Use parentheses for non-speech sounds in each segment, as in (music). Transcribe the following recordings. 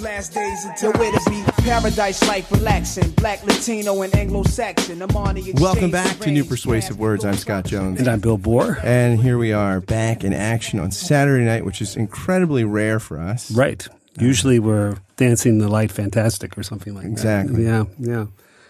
these last days until where to be. Paradise life relaxing. Black, Latino, and Anglo Saxon. Amani exchange Welcome back to New. Persuasive Words. I'm Scott Jones. And I'm Bill Borror. And here we are back in action on Saturday night, which is incredibly rare for us. Right. Uh, Usually we're dancing the light fantastic or something like Exactly. that. Exactly. Yeah, yeah.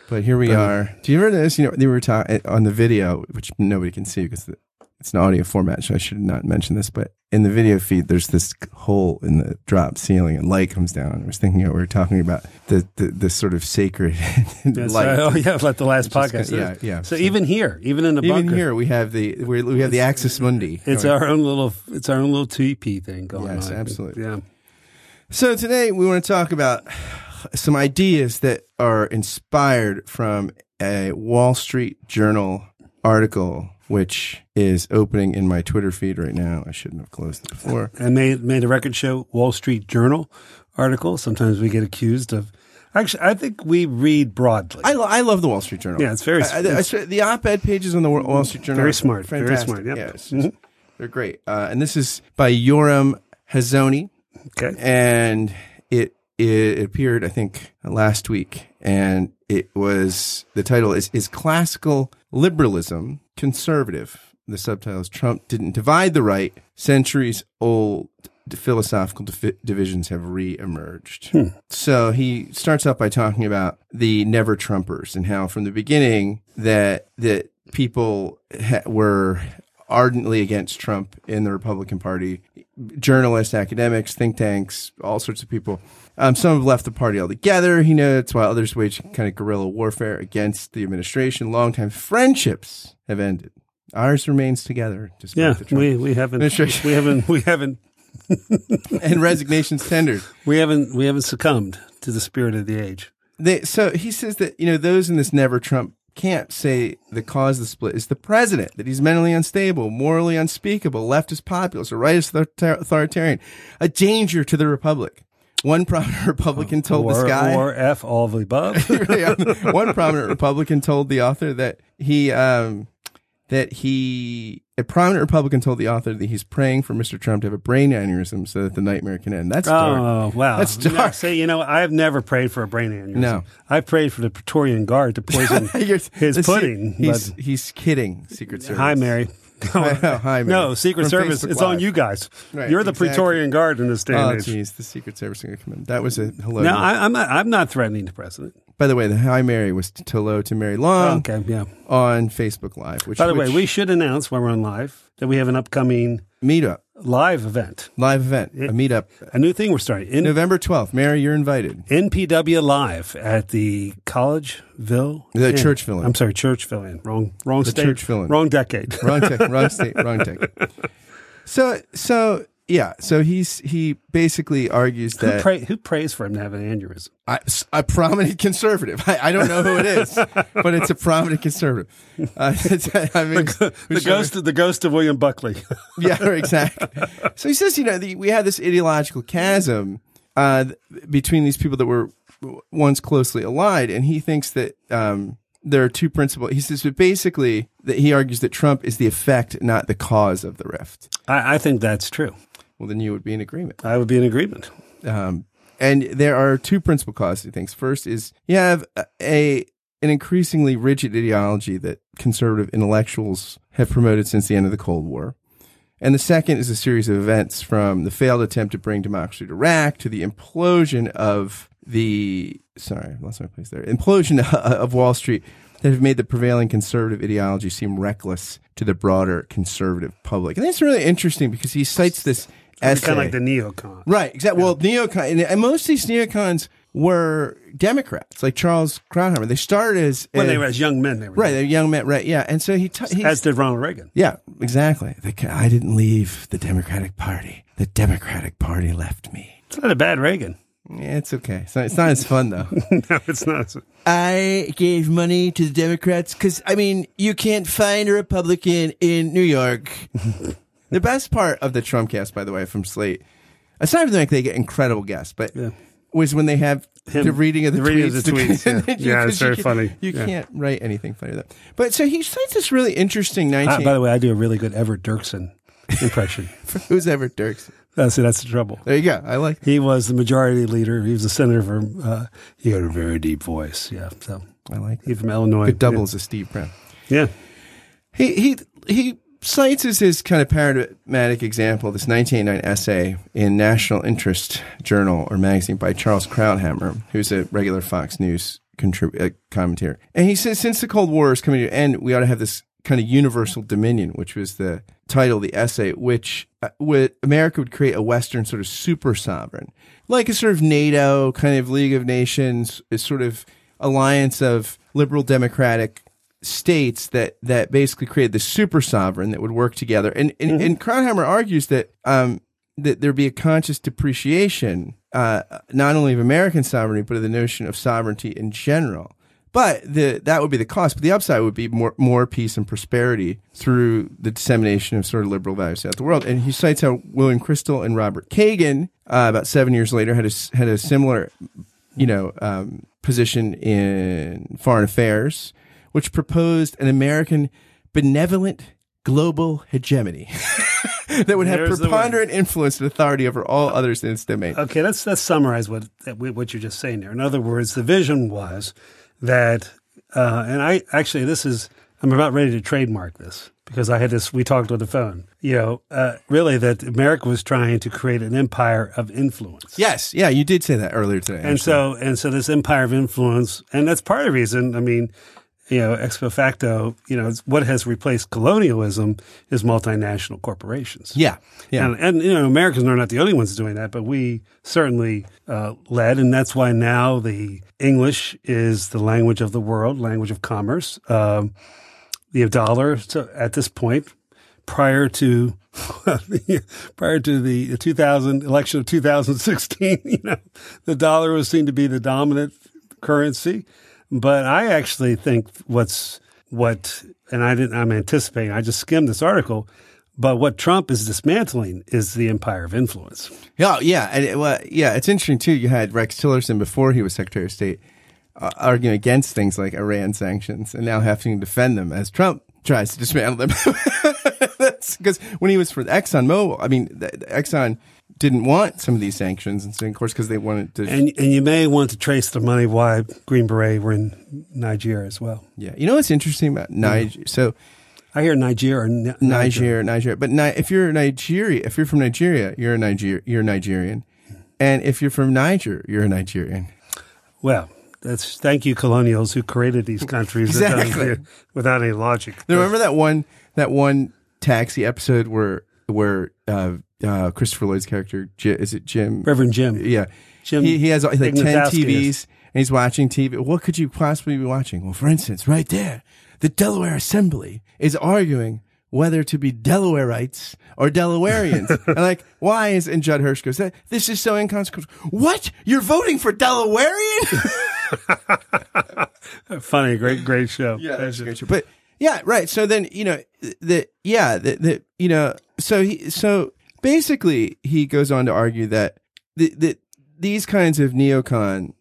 But here we But- are. Do you remember this? You know, they were talking on the video, which nobody can see because the, it's an audio format, so I should not mention this. But in the video feed, there's this hole in the drop ceiling, and light comes down. I was thinking, you know, we were talking about the the, the sort of sacred (laughs) light. right. Oh, yeah, like the last podcast. Yeah, yeah. So, So- even here, even in the bunker. Even bunker, here, we have the we we have the Axis Mundi. it's going. our own little, it's our own little TP thing going Yes, on. absolutely. Yeah. So today we want to talk about some ideas that are inspired from a Wall Street Journal article, which is opening in my Twitter feed right now. I shouldn't have closed it before. I made made a record show Wall Street Journal article. Sometimes we get accused of. Actually, I think we read broadly. I, lo- I love the Wall Street Journal. Yeah, it's very- I- I- I the op-ed pages on the Wall Street Journal. Very smart, very smart, yep. Yeah, just- they're great. Uh, and this is by Yoram Hazony. okay. and it it appeared I think last week, and it was the title is is classical liberalism conservative. The subtitle is Trump didn't divide the right. Centuries old philosophical divi- divisions have re-emerged. Hmm. So he starts off by talking about the never Trumpers and how from the beginning that that people ha- were ardently against Trump in the Republican Party. Journalists, academics, think tanks, all sorts of people. Um, some have left the party altogether. He notes while others wage kind of guerrilla warfare against the administration. Longtime friendships have ended. Ours remains together. Despite Yeah, we we haven't we haven't we (laughs) haven't and resignations tendered. we haven't we haven't succumbed to the spirit of the age. They, so he says that you know those in this never Trump camp say the cause of the split is the president that he's mentally unstable, morally unspeakable, leftist populist, or rightist authoritarian, a danger to the republic. One prominent (laughs) Republican told or, this guy. or F all of the above. (laughs) One prominent Republican told the author that he um, that he a prominent Republican told the author that he's praying for Mr. Trump to have a brain aneurysm so that the nightmare can end. That's dark. Oh wow, That's No, dark. see, you know, I've never prayed for a brain aneurysm. No. I prayed for the Praetorian Guard to poison (laughs) his pudding. He's but- he's kidding. Secret Service. hi, Mary. (laughs) Hi, Mary. No, Secret From Service. Facebook It's on you guys. Right, You're the exactly. Praetorian Guard in this day Oh, and age. jeez, the Secret Service is going to come in. That was a hello. No, I, I'm not. I'm not threatening the president. By the way, the Hi Mary was to hello to Mary Long okay, yeah. on Facebook Live. Which, By the way, we should announce while we're on live that we have an upcoming meetup live event, live event, a meetup, a new thing we're starting in November twelfth. Mary, you're invited. NPW Live at the Collegeville, The Inn. Churchville Inn. I'm sorry, Churchville Inn. Wrong, wrong The state, Churchville Inn. wrong decade. wrong tech, wrong (laughs) state, wrong tech. So, so yeah, so he's he basically argues Who, that pray, who prays for him to have an aneurysm? I, a prominent conservative. (laughs) I, I don't know who it is, (laughs) but it's a prominent conservative. Uh, (laughs) I mean, The which- ghost, of, the ghost of William Buckley. yeah, exactly. So he says, you know, the, we had this ideological chasm uh, between these people that were once closely allied, and he thinks that um, there are two principal. He says, but basically, that he argues that Trump is the effect, not the cause of the rift. I, I think that's true. Well, then you would be in agreement. I would be in agreement. Um, and there are two principal causes. He thinks first is you have a, a an increasingly rigid ideology that conservative intellectuals have promoted since the end of the Cold War. And the second is a series of events from the failed attempt to bring democracy to Iraq to the implosion of the sorry, I lost my place there. Implosion (laughs) of Wall Street that have made the prevailing conservative ideology seem reckless to the broader conservative public. And that's really interesting because he cites this essay. Kind of like the neocon. Right, exactly. Well, neocon, and, most of these neocons were Democrats, like Charles Krauthammer. They started as When they were as young men, they were right, they're young men, right? Yeah, and so he, t- he as did Ronald Reagan. yeah, exactly. The, I didn't leave the Democratic Party. The Democratic Party left me. It's not a bad Reagan. Yeah, it's okay. It's not, it's not as fun though. (laughs) no, it's not. (laughs) I gave money to the Democrats because I mean you can't find a Republican in New York. (laughs) the best part of the Trump cast, by the way, from Slate, aside from the fact they get incredible guests, but Yeah. was when they have Him- the reading of the, the reading tweets. of the tweets, yeah. (laughs) you- Yeah, it's very can't- funny. You Yeah. can't write anything funny that. But so he cites this really interesting Uh, nineteen. by the way, I do a really good Everett Dirksen impression. (laughs) who's ever Dirks? that's that's the trouble. There you go. I like. He was the majority leader. He was a senator from. Uh, he had a very deep voice. Yeah, so I like. he from Illinois. Good doubles as Steve Brown. Yeah. He he he cites as his kind of paradigmatic example this 1989 essay in National Interest Journal or magazine by Charles Krauthammer, who's a regular Fox News contrib- uh, commentator. And he says since the Cold War is coming to an end, we ought to have this kind of universal dominion, which was the title of the essay, which uh, would America would create a Western sort of super sovereign, like a sort of NATO kind of League of Nations, a sort of alliance of liberal democratic states that that basically created the super sovereign that would work together. And and, and Krauthammer argues that um that there'd be a conscious depreciation uh not only of American sovereignty but of the notion of sovereignty in general. But the that would be the cost. But the upside would be more more peace and prosperity through the dissemination of sort of liberal values throughout the world. And he cites how William Kristol and Robert Kagan, uh, about seven years later, had a had a similar you know, um, position in foreign affairs, which proposed an American benevolent global hegemony (laughs) that would have There's preponderant influence and authority over all others in its domain. Okay, let's let's summarize what what you're just saying there. In other words, the vision was that, uh, and I actually this is I'm about ready to trademark this because I had this. We talked on the phone. You know, uh, really that America was trying to create an empire of influence. Yes, yeah, you did say that earlier today. And actually. so, and so this empire of influence, and that's part of the reason. I mean, you know, ex facto, you know, what has replaced colonialism is multinational corporations. yeah, yeah, And, and you know, Americans are not the only ones doing that, but we certainly uh, led, and that's why now the English is the language of the world, language of commerce. Um, the dollar so at this point, prior to (laughs) prior to the 2000 election of 2016, (laughs) you know, the dollar was seen to be the dominant currency. But I actually think what's what, and I didn't, I'm anticipating. I just skimmed this article. But what Trump is dismantling is the empire of influence. yeah, yeah, and well, yeah. It's interesting too. You had Rex Tillerson before he was Secretary of State uh, arguing against things like Iran sanctions, and now having to defend them as Trump tries to dismantle them. (laughs) Because when he was for Exxon Mobil, I mean, the, the Exxon didn't want some of these sanctions, and so of course because they wanted to. And and you may want to trace the money why Green Beret were in Nigeria as well. yeah, you know what's interesting about Niger? So I hear Nigeria or Ni- Niger, Niger. But Ni- if you're Nigeria, if you're from Nigeria, you're a Niger, you're Nigerian, and if you're from Niger, you're a Nigerian. Well, that's thank you colonials who created these countries Exactly. (laughs) without any logic. Remember that one that one taxi episode where where uh, uh, Christopher Lloyd's character Ji- is it Jim? Reverend Jim. Yeah, Jim He, he has like ten TVs and he's watching TV. What could you possibly be watching? Well, for instance, right there, the Delaware Assembly is arguing whether to be Delawareites or Delawareans. (laughs) and like, why is and Judd Hirsch goes, this is so inconsequential. What? You're voting for Delawarean? (laughs) Funny, great, great show. Yeah, that's great. But yeah, right. So then you know the yeah the, the you know so he so basically he goes on to argue that the, the these kinds of neocon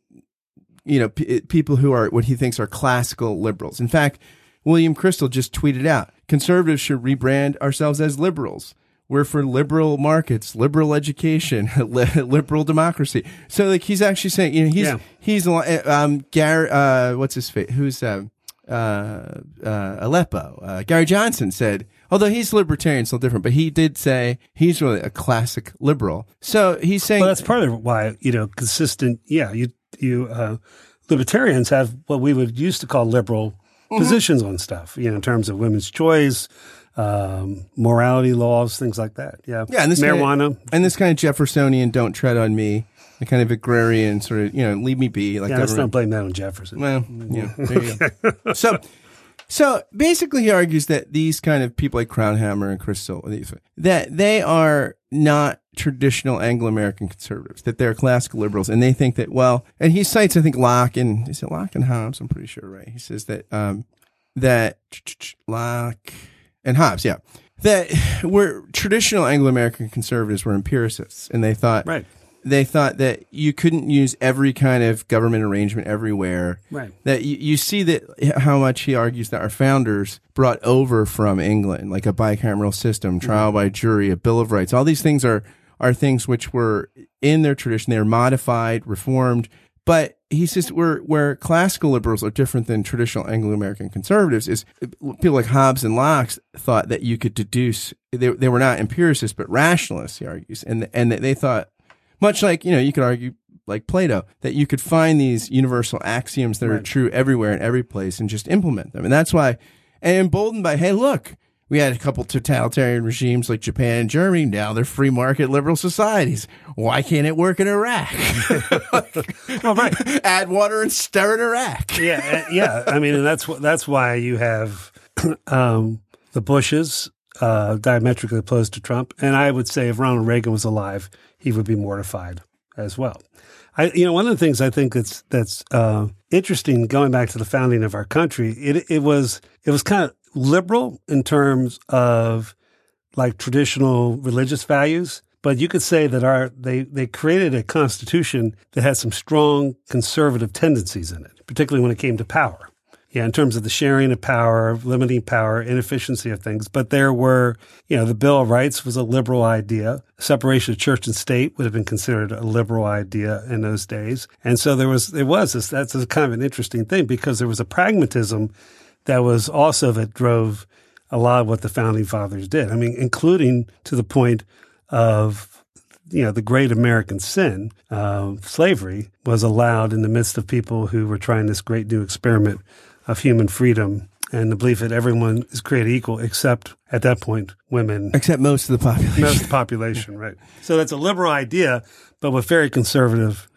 you know p- people who are what he thinks are classical liberals. In fact, William Kristol just tweeted out conservatives should rebrand ourselves as liberals. We're for liberal markets, liberal education, (laughs) li- liberal democracy. So like he's actually saying, you know, he's Yeah. he's a lot- um Gary uh what's his face? Who's um uh, uh, Aleppo. Uh, Gary Johnson said, although he's libertarian, still different, but he did say he's really a classic liberal. So he's saying, Well, that's part of why you know consistent. Yeah, you you uh, libertarians have what we would used to call liberal Mm-hmm. positions on stuff. You know, in terms of women's choice, um, morality laws, things like that. Yeah, yeah, and this marijuana. kind of, and this kind of Jeffersonian, don't tread on me, the kind of agrarian sort of, you know, leave me be, like yeah, let's not blame that on Jefferson. Well, yeah, there you go. So, so basically, he argues that these kind of people like Krauthammer and Kristol, that they are not traditional Anglo-American conservatives, that they're classical liberals, and they think that well, and he cites I think Locke and is it Locke and Hobbes? I'm pretty sure, right? He says that um, that Locke and Hobbes, yeah, that we're traditional Anglo-American conservatives were empiricists, and they thought Right. They thought that you couldn't use every kind of government arrangement everywhere. Right. That you, you see that how much he argues that our founders brought over from England, like a bicameral system, mm-hmm. trial by jury, a Bill of Rights. All these things are are things which were in their tradition. They're modified, reformed. But he says where where classical liberals are different than traditional Anglo-American conservatives is people like Hobbes and Locke thought that you could deduce they, they were not empiricists but rationalists. He argues, and and that they thought much like you know you could argue like plato that you could find these universal axioms that are true everywhere in every place and just implement them and that's why and emboldened by hey look we had a couple totalitarian regimes like Japan and Germany. Now they're free market liberal societies. Why can't it work in Iraq? (laughs) Well, right. Add water and stir in Iraq. yeah, uh, yeah. I mean, and that's that's why you have (clears throat) um, the Bushes uh, diametrically opposed to Trump, and I would say if Ronald Reagan was alive, he would be mortified as well. I, you know, one of the things I think that's that's uh, interesting going back to the founding of our country, it it was it was kind of liberal in terms of like traditional religious values. But you could say that our they they created a constitution that had some strong conservative tendencies in it, particularly when it came to power. Yeah, in terms of the sharing of power, limiting power, inefficiency of things. But there were, you know, the Bill of Rights was a liberal idea. Separation of church and state would have been considered a liberal idea in those days. And so there was, there was this, that's kind of an interesting thing because there was a pragmatism that was also that drove a lot of what the founding fathers did. I mean, including to the point of you know the great American sin, uh, slavery, was allowed in the midst of people who were trying this great new experiment of human freedom and the belief that everyone is created equal, except at that point women, Except most of the population. most of the population. Right. So that's a liberal idea, but with very conservative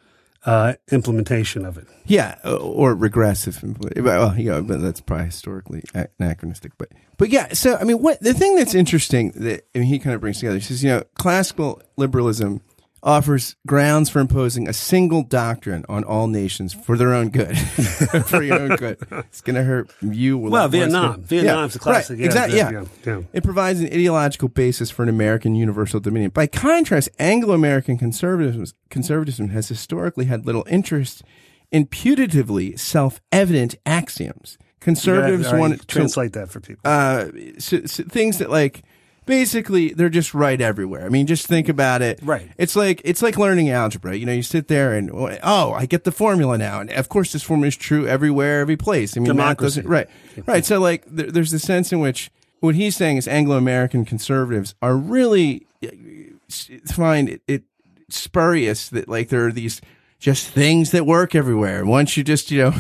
uh, implementation of it. Yeah, or regressive. Well, you know, but that's probably historically anachronistic. But, but yeah. So, I mean, what the thing that's interesting that I mean, he kind of brings together. He says, you know, classical liberalism offers grounds for imposing a single doctrine on all nations for their own good, (laughs) for your own good. It's going to hurt you. Well. Vietnam. Yeah. Vietnam's a classic. Right. Yeah, exactly. yeah, Yeah. yeah, yeah. It provides an ideological basis for an American universal dominion. By contrast, Anglo-American conservatism, conservatism has historically had little interest in putatively self-evident axioms. Conservatives want to translate that for people. uh, so, so things that like basically they're just right everywhere. I mean, just think about it. Right. It's like it's like learning algebra. You know, you sit there and oh, I get the formula now, and of course this formula is true everywhere, every place. I mean, Democracy. doesn't right, right. So like, there, there's a sense in which what he's saying is Anglo-American conservatives are really uh, find it, it spurious that like there are these just things that work everywhere. Once you just you know.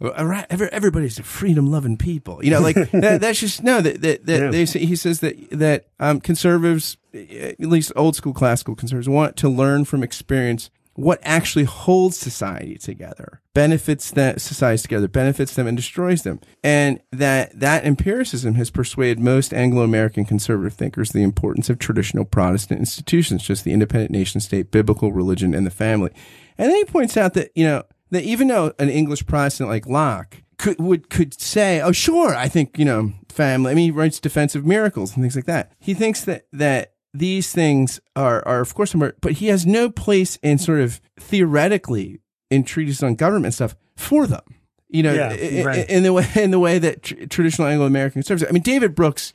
Everybody's a freedom-loving people, you know. Like (laughs) that, that's just no. That that, that Yeah. they say, he says that that um, conservatives, at least old school classical conservatives, want to learn from experience what actually holds society together, benefits that society together, benefits them and destroys them, and that that empiricism has persuaded most Anglo-American conservative thinkers the importance of traditional Protestant institutions, just the independent nation state, biblical religion, and the family. And then he points out that you know that even though an English Protestant like Locke could would could say, "Oh, sure, I think you know family." I mean, he writes defensive miracles and things like that. He thinks that that these things are are of course, important, but he has no place in sort of theoretically in treatises on government stuff for them. You know, Yeah, i- i- right. in the way (laughs) in the way that tr- traditional Anglo-American conservatives. I mean, David Brooks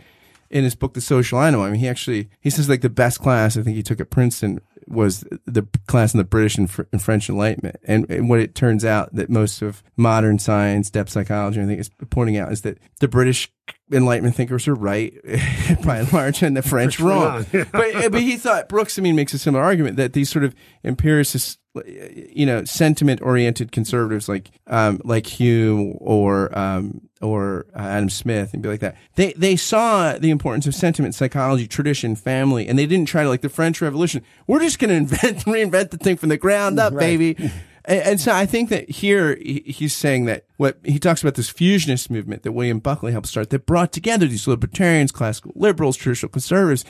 in his book The Social Animal. I mean, he actually he says like the best class I think he took at Princeton was the class in the British and, Fr- and French Enlightenment. And, and what it turns out that most of modern science, depth psychology, I think is pointing out is that the British Enlightenment thinkers are right (laughs) by and large, and the (laughs) French wrong. but but he thought Brooks, I mean, makes a similar argument that these sort of empiricist, you know, sentiment oriented conservatives like um, like Hume or um, or uh, Adam Smith and be like that. They they saw the importance of sentiment, psychology, tradition, family, and they didn't try to like the French Revolution. We're just going to invent (laughs) reinvent the thing from the ground up, baby. (laughs) And, and so I think that here he's saying that what he talks about this fusionist movement that William Buckley helped start that brought together these libertarians, classical liberals, traditional conservatives,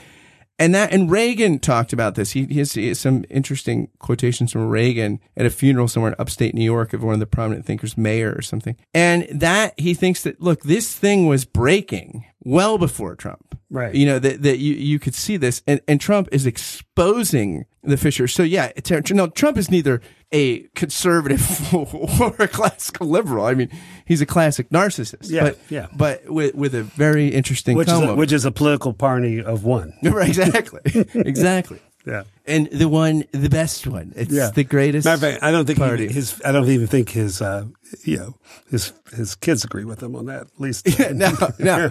and that and Reagan talked about this. He, he, has, he has some interesting quotations from Reagan at a funeral somewhere in upstate New York of one of the prominent thinkers, mayor or something. And that he thinks that look, this thing was breaking well before Trump. Right. You know that that you you could see this, and and Trump is exposing the fissure. So yeah, no, Trump is neither a conservative (laughs) or a classical liberal. I mean, he's a classic narcissist. Yeah, but, yeah. But with with a very interesting which is a, which is a political party of one. (laughs) right, exactly, (laughs) exactly. Yeah. And the one, the best one. It's Yeah. the greatest. Matter of fact, I don't think party. he, his. I don't even think his. Uh, you know, his his kids agree with him on that. At least. no, no.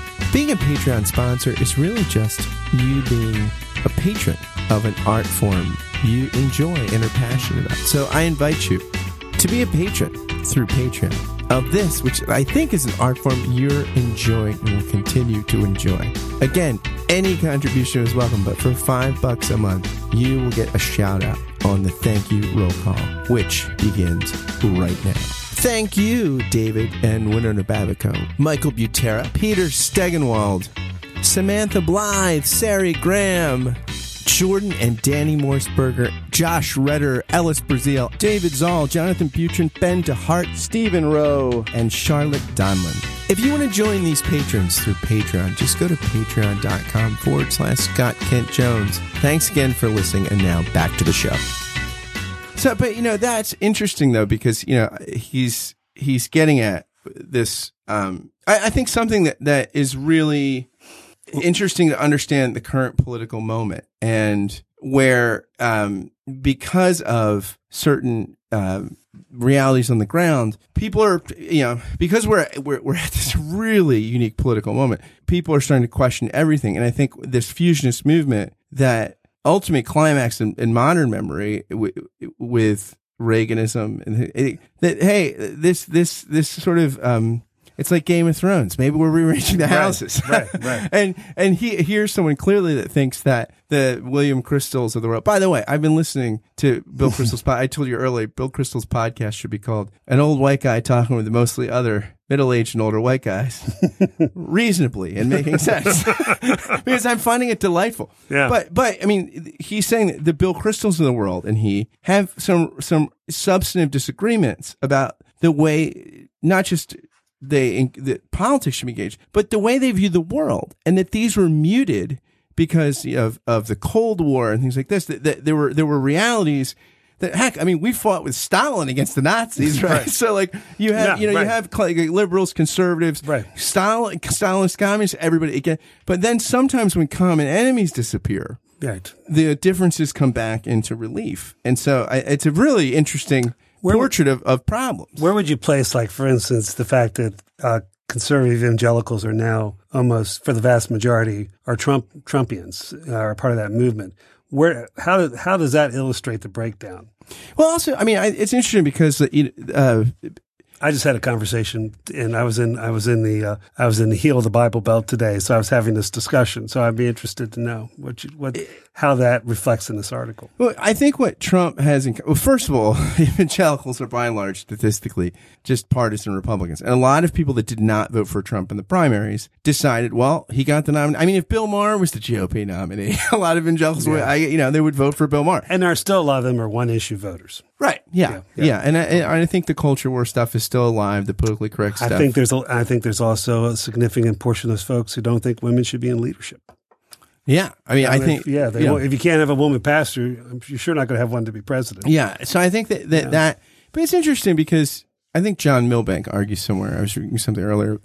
Being a Patreon sponsor is really just you being a patron of an art form you enjoy and are passionate about. So I invite you to be a patron through Patreon of this, which I think is an art form you're enjoying and will continue to enjoy. Again, any contribution is welcome, but for five bucks a month, you will get a shout out on the thank you roll call, which begins right now. Thank you, David and Winona Babico, Michael Butera, Peter Stegenwald, Samantha Blythe, Sari Graham, Jordan and Danny Morseberger, Josh Redder, Ellis Brazil, David Zoll, Jonathan Butrin, Ben DeHart, Stephen Rowe, and Charlotte Donlin. If you want to join these patrons through Patreon, just go to patreon.com forward slash Scott Kent Jones. Thanks again for listening, and now back to the show. So, but you know, that's interesting though, because, you know, he's, he's getting at this, um, I, I think something that, that is really interesting to understand the current political moment and where, um, because of certain, um, realities on the ground, people are, you know, because we're, we're, we're at this really unique political moment, people are starting to question everything. And I think this fusionist movement that ultimate climax in, in modern memory w- with Reaganism and it- that, hey, this, this, this sort of, um, it's like Game of Thrones. Maybe we're rearranging the houses. right, right. (laughs) and, and he, here's someone clearly that thinks that the William Kristols of the world. By the way, I've been listening to Bill Kristol's (laughs) pod. I told you earlier, Bill Kristol's podcast should be called An Old White Guy Talking with Mostly Other Middle-Aged and Older White Guys. (laughs) Reasonably and making (laughs) sense. (laughs) because I'm finding it delightful. Yeah. But, but, I mean, he's saying that the Bill Kristols of the world and he have some, some substantive disagreements about the way, not just they, that politics should be engaged, but the way they view the world and that these were muted because of, of the Cold War and things like this, that, that there were, there were realities that heck, I mean, we fought with Stalin against the Nazis, right? Right. So like you have, Yeah, you know, right. you have like liberals, conservatives, Right. Stalin, Stalinist communists, everybody again. But then sometimes when common enemies disappear, Right. the differences come back into relief. And so I, it's a really interesting portrait of, of problems. Where would you place, like, for instance, the fact that uh, conservative evangelicals are now almost, for the vast majority, are Trump Trumpians, uh, are part of that movement? Where, how, how does that illustrate the breakdown? Well, also, I mean, I, it's interesting because uh, I just had a conversation, and I was in I was in the uh, I was in the heel of the Bible Belt today, so I was having this discussion. So I'd be interested to know what you, what how that reflects in this article. Well, I think what Trump has in well, first of all, (laughs) evangelicals are by and large statistically just partisan Republicans, and a lot of people that did not vote for Trump in the primaries decided, well, he got the nominee. I mean, if Bill Maher was the GOP nominee, (laughs) a lot of evangelicals, would, I, you know, they would vote for Bill Maher. And there are still a lot of them are one issue voters. Right? Yeah, yeah. yeah. And, I, and I think the culture war stuff is still alive. The politically correct stuff. I think there's a, I think there's also a significant portion of those folks who don't think women should be in leadership. yeah. I mean, I, mean, think if, yeah, you know, if you can't have a woman pastor, you're sure not going to have one to be president. Yeah. So I think that, that, that, but it's interesting because I think John Milbank argues somewhere. I was reading something earlier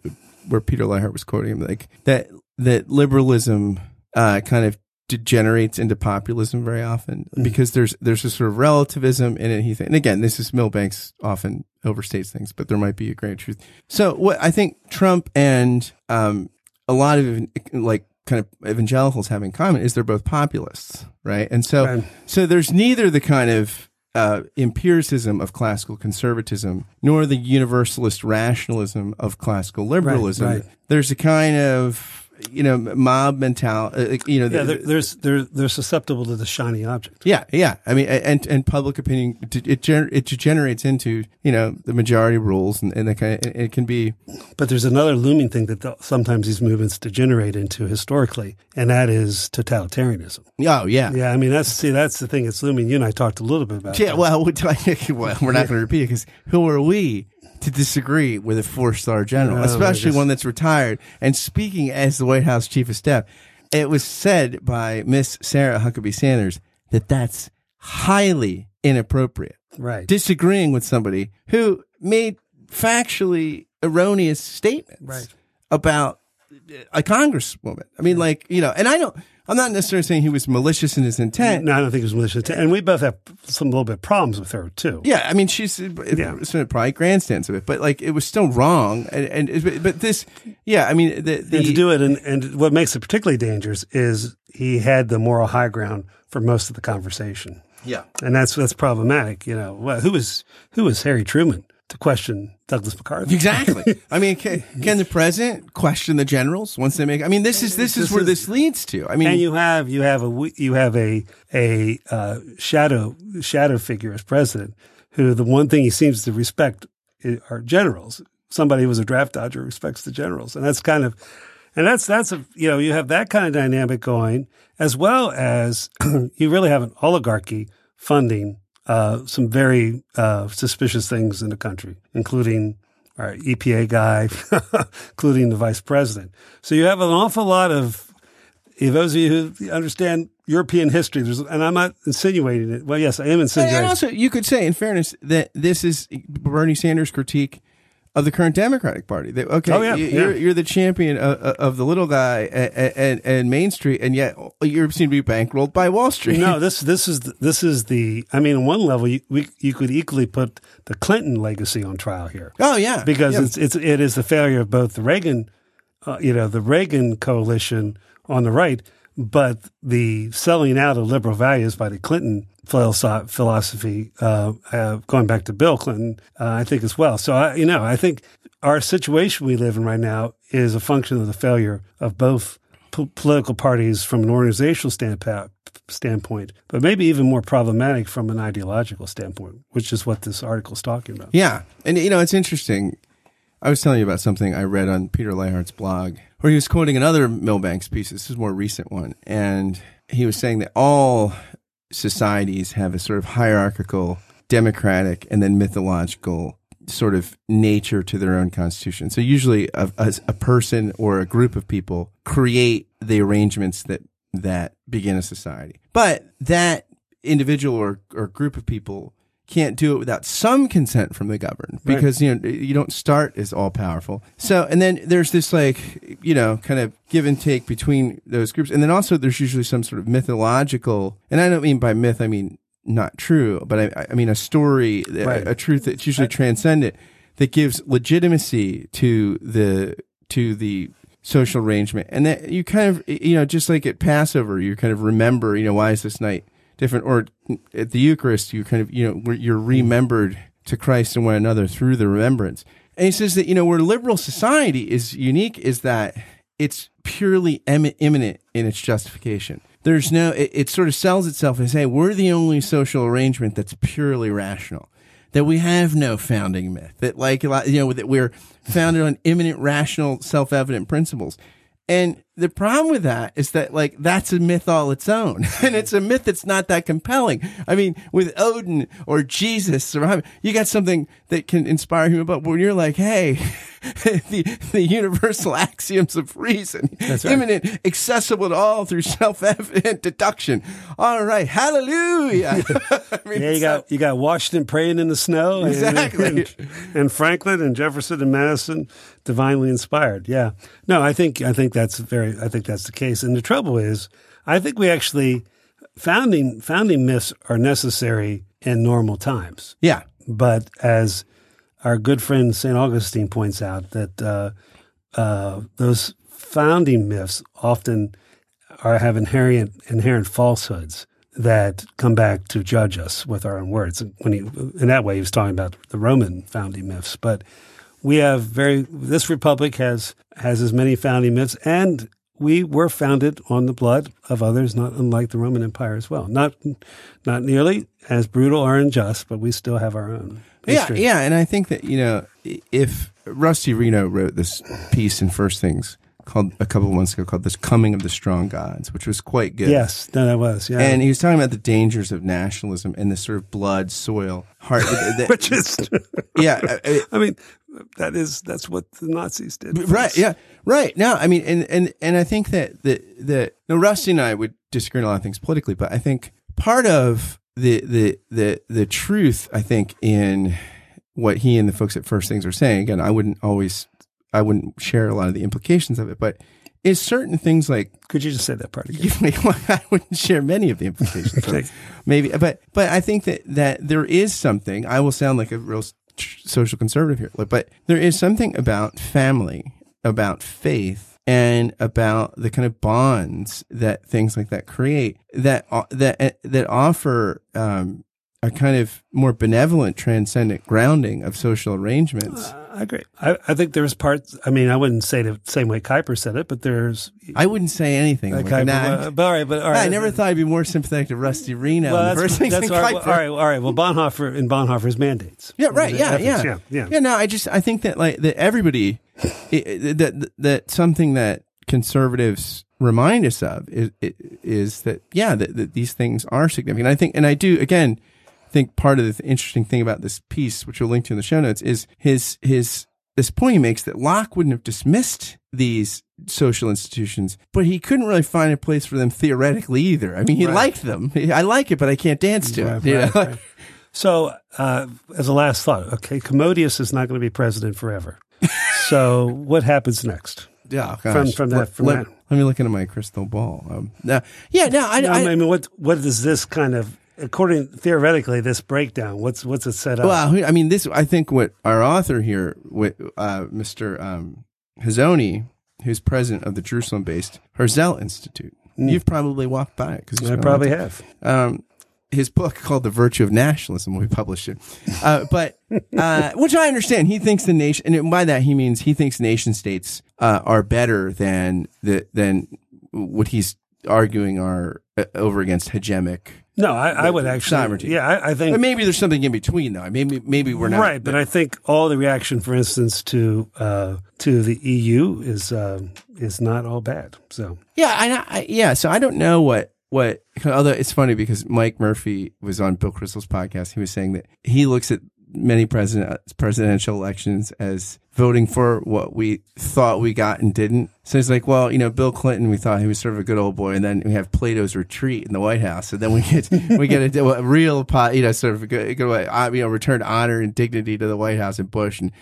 where Peter Leithart was quoting him like that, that liberalism, uh, kind of degenerates into populism very often because there's there's a sort of relativism in it. He th- and again, this is Milbanks often overstates things, but there might be a great truth. So what I think Trump and um, a lot of like kind of evangelicals have in common is they're both populists, right? And so Right. so there's neither the kind of uh, empiricism of classical conservatism nor the universalist rationalism of classical liberalism. right. There's a kind of you know mob mentality. Uh, you know, Yeah, the- they're, there's they're they're susceptible to the shiny object. yeah, yeah. I mean, and and public opinion it it, gener- it degenerates into you know the majority rules, and, and it kind of, it can be But there's another looming thing that the, sometimes these movements degenerate into historically, and that is totalitarianism. oh yeah. Yeah, I mean that's see that's the thing that's looming. You and I talked a little bit about. Yeah, that. well, we- (laughs) well, we're not going to repeat it because who are we to disagree with a four-star general, No, especially one that's retired and speaking as the White House chief of staff? It was said by Miss Sarah Huckabee Sanders that that's highly inappropriate. right. Disagreeing with somebody who made factually erroneous statements Right. about a congresswoman. I mean, like you know, and I don't. I'm not necessarily saying he was malicious in his intent. no, I don't think it was malicious, intent. and we both have some little bit of problems with her too. Yeah, I mean, she's Yeah. probably grandstands of it, but like it was still wrong. And, and but this, yeah, I mean, the, the and to do it, and, and what makes it particularly dangerous is he had the moral high ground for most of the conversation, yeah, and that's that's problematic. You know, well, who was who was Harry Truman to question Douglas MacArthur? exactly. (laughs) I mean, can, can the president question the generals once they make? I mean, this is this is This where is- this leads to. I mean, and you have you have a you have a a uh, shadow shadow figure as president who the one thing he seems to respect are generals. Somebody who was a draft dodger respects the generals, and that's kind of and that's that's a you know you have that kind of dynamic going as well as (clears throat) you really have an oligarchy funding uh, some very uh, suspicious things in the country, including our EPA guy, (laughs) including the vice president. So you have an awful lot of if those of you who understand European history, there's, and I'm not insinuating it. Well, yes, I am and insinuating. also you could say, in fairness, that this is Bernie Sanders' critique of the current Democratic Party. That, okay, Oh, yeah, you- yeah. You're, you're the champion of, of the little guy and, and, and Main Street, and yet you seem to be bankrolled by Wall Street. no, this (laughs) this is the, this is the. I mean, on one level, you, we, you could equally put the Clinton legacy on trial here. Oh yeah, because Yeah. it's it's it is the failure of both the Reagan, uh, you know, the Reagan coalition on the right, but the selling out of liberal values by the Clinton philosoph- philosophy, uh, uh, going back to Bill Clinton, uh, I think as well. So I, you know, I think our situation we live in right now is a function of the failure of both po- political parties from an organizational standpoint. Standpoint, but maybe even more problematic from an ideological standpoint, which is what this article is talking about. Yeah. And, you know, it's interesting. I was telling you about something I read on Peter Leithart's blog where he was quoting another Milbanks piece. This is a more recent one. And he was saying that all societies have a sort of hierarchical, democratic, and then mythological sort of nature to their own constitution. So usually a, a, a person or a group of people create the arrangements that, that begin a society. But that individual or, or group of people can't do it without some consent from the governed Right. because you know you don't start as all powerful. So and then there's this like you know kind of give and take between those groups, and then also there's usually some sort of mythological, and I don't mean by myth I mean not true, but I, I mean a story, Right. a, a truth that's usually transcendent that gives legitimacy to the to the social arrangement, and that you kind of you know just like at Passover, you kind of remember you know why is this night different, or at the Eucharist, you kind of you know you're remembered to Christ and one another through the remembrance. And he says that you know where liberal society is unique is that it's purely em- immanent in its justification. There's no, it, it sort of sells itself as, hey, we're the only social arrangement that's purely rational. That we have no founding myth. That like, you know, that we're founded on immanent, rational, self-evident principles. And the problem with that is that like that's a myth all its own, (laughs) and it's a myth that's not that compelling. I mean, with Odin or Jesus or you got something that can inspire him. But when you're like, hey, (laughs) (laughs) the the universal (laughs) axioms of reason, right. immanent, accessible to all through self-evident deduction. All right, hallelujah. (laughs) I mean, Yeah, you so- got you got Washington praying in the snow, and- Exactly. and, and Franklin and Jefferson and Madison divinely inspired. Yeah, no, I think I think that's very I think that's the case. And the trouble is, I think we actually founding founding myths are necessary in normal times. Yeah. But as our good friend St. Augustine points out, that uh, uh, those founding myths often are have inherent inherent falsehoods that come back to judge us with our own words. When he, in that way, he was talking about the Roman founding myths, but we have very this republic has has as many founding myths, and we were founded on the blood of others, not unlike the Roman Empire as well. Not not nearly as brutal or unjust, but we still have our own. History. Yeah, yeah, and I think that you know if Rusty Reno wrote this piece in First Things called a couple of months ago called "This Coming of the Strong Gods," which was quite good. Yes, no, that was. Yeah, And he was talking about the dangers of nationalism and the sort of blood, soil, heart. that- (laughs) which is, yeah, uh, uh, (laughs) I mean, that is that's what the Nazis did. right yeah right no i mean and and and i think that the the no rusty and i would disagree on a lot of things politically but i think part of the the the the truth i think in what he and the folks at first things are saying again i wouldn't always i wouldn't share a lot of the implications of it but is certain things like Could you just say that part again? (laughs) I wouldn't share many of the implications. so maybe, but but I think that that there is something. I will sound like a real social conservative here, but there is something about family, about faith, and about the kind of bonds that things like that create that that uh, that offer. Um, a kind of more benevolent, transcendent grounding of social arrangements. I agree. I, I think there's parts. I mean, I wouldn't say the same way Kuyper said it, but there's. I wouldn't say anything. Uh, like, Kuyper, nah, uh, but all right, but all right. I never thought I'd be more sympathetic to Rusty Reno. Well, that's, first that's all, right, well, all right, all right. Well, Bonhoeffer and Bonhoeffer's mandates. Yeah, right. Yeah, ethics, yeah, yeah, yeah. Yeah, no, I just I think that like that everybody it, that that something that conservatives remind us of is is that yeah that, that these things are significant. I think, and I do again think part of the interesting thing about this piece, which we'll link to in the show notes, is his his this point he makes that Locke wouldn't have dismissed these social institutions, but he couldn't really find a place for them theoretically either. I mean, he Right. liked them. I like it, but I can't dance to Right, it. you know? right. So, uh, as a last thought, okay, Commodus is not going to be president forever. (laughs) so, what happens next? Yeah, From- gosh. from that- Let, from let, that. let me look into my crystal ball. Um, no, yeah, no, I, No, I, I mean, what what does this kind of, according theoretically, this breakdown? What's what's it set up? well, I mean, this. I think what our author here, uh, Mr. Um, Hazony, who's president of the Jerusalem-based Herzl Institute, you've probably walked by it because. I probably have. um, his book called The Virtue of Nationalism. when We published it, uh, but uh, (laughs) which I understand. He thinks the nation, and by that he means he thinks nation states uh, are better than the than what he's arguing are uh, over against hegemonic. No, I, I would actually. sovereignty. Yeah, I, I think But maybe there's something in between, though. Maybe maybe we're not right, but I think all the reaction, for instance, to uh, to the EU is um is not all bad. So Yeah, I, I yeah. So I don't know what what. Although it's funny because Mike Murphy was on Bill Kristol's podcast. He was saying that he looks at many president presidential elections as voting for what we thought we got and didn't. So he's like, well, you know, Bill Clinton, we thought he was sort of a good old boy, and then we have Plato's retreat in the White House, and then we get we get a, a real, po- you know, sort of a good, good way, uh, you know, return honor and dignity to the White House and Bush and.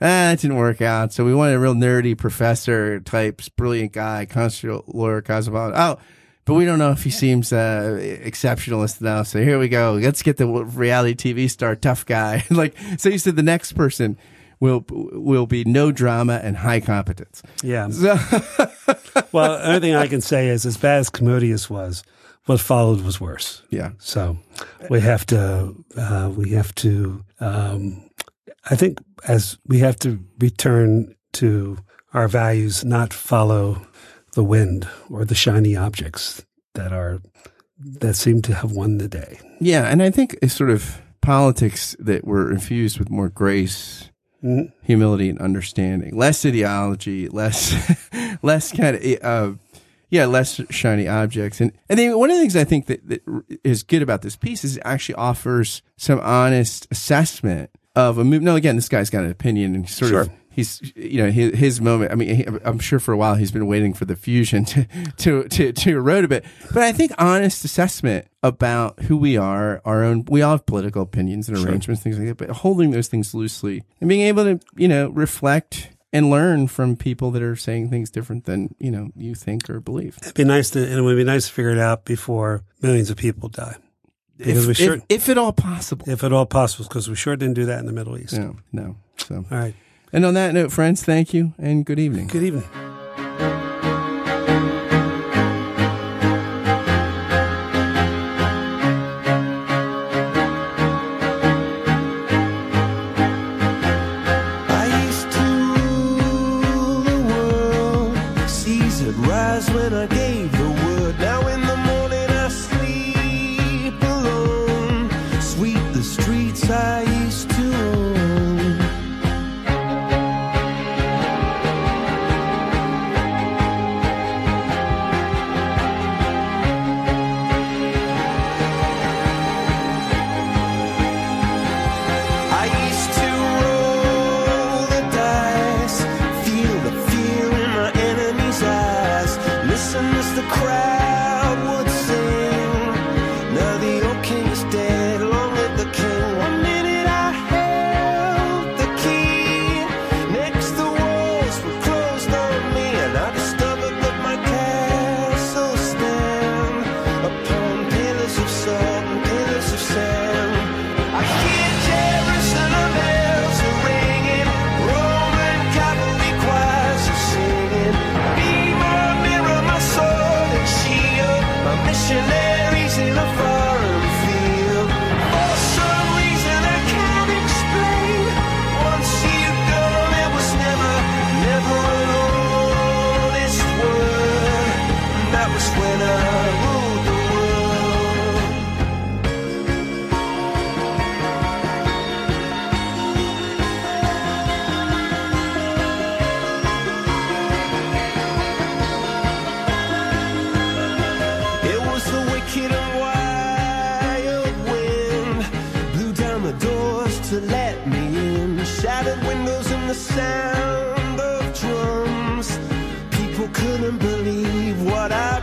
Ah, it didn't work out. So we wanted a real nerdy professor type, brilliant guy, constitutional lawyer, cosmopolitan. Oh, but we don't know if he seems uh, exceptionalist enough. So here we go. Let's get the reality TV star, tough guy. (laughs) like so, you said the next person will will be no drama and high competence. yeah. So, (laughs) Well, the only thing I can say is, as bad as Commodus was, what followed was worse. yeah, So we have to, uh, we have to, um, I think as we have to return to our values, not follow the wind or the shiny objects that are, that seem to have won the day. yeah, and I think it's sort of politics that were infused with more grace Mhm. humility and understanding, less ideology, less, (laughs) less kind of, uh, yeah, less shiny objects. And, and then one of the things I think that, that is good about this piece is it actually offers some honest assessment of a move. No, again, this guy's got an opinion and sort of, Sure he's you know his, his moment. I mean, he, I'm sure for a while he's been waiting for the fusion (laughs) to to to, to erode a bit. But I think honest assessment about who we are, our own. We all have political opinions and arrangements, sure. things like that. But holding those things loosely and being able to you know reflect and learn from people that are saying things different than you know you think or believe. It'd be nice to, and it would be nice to figure it out before millions of people die. Because if, we sure, if, if, at all possible, if at all possible, because we sure didn't do that in the Middle East. No, no. So all right. And on that note, friends, thank you and good evening. Good evening. the sound of drums. People couldn't believe what I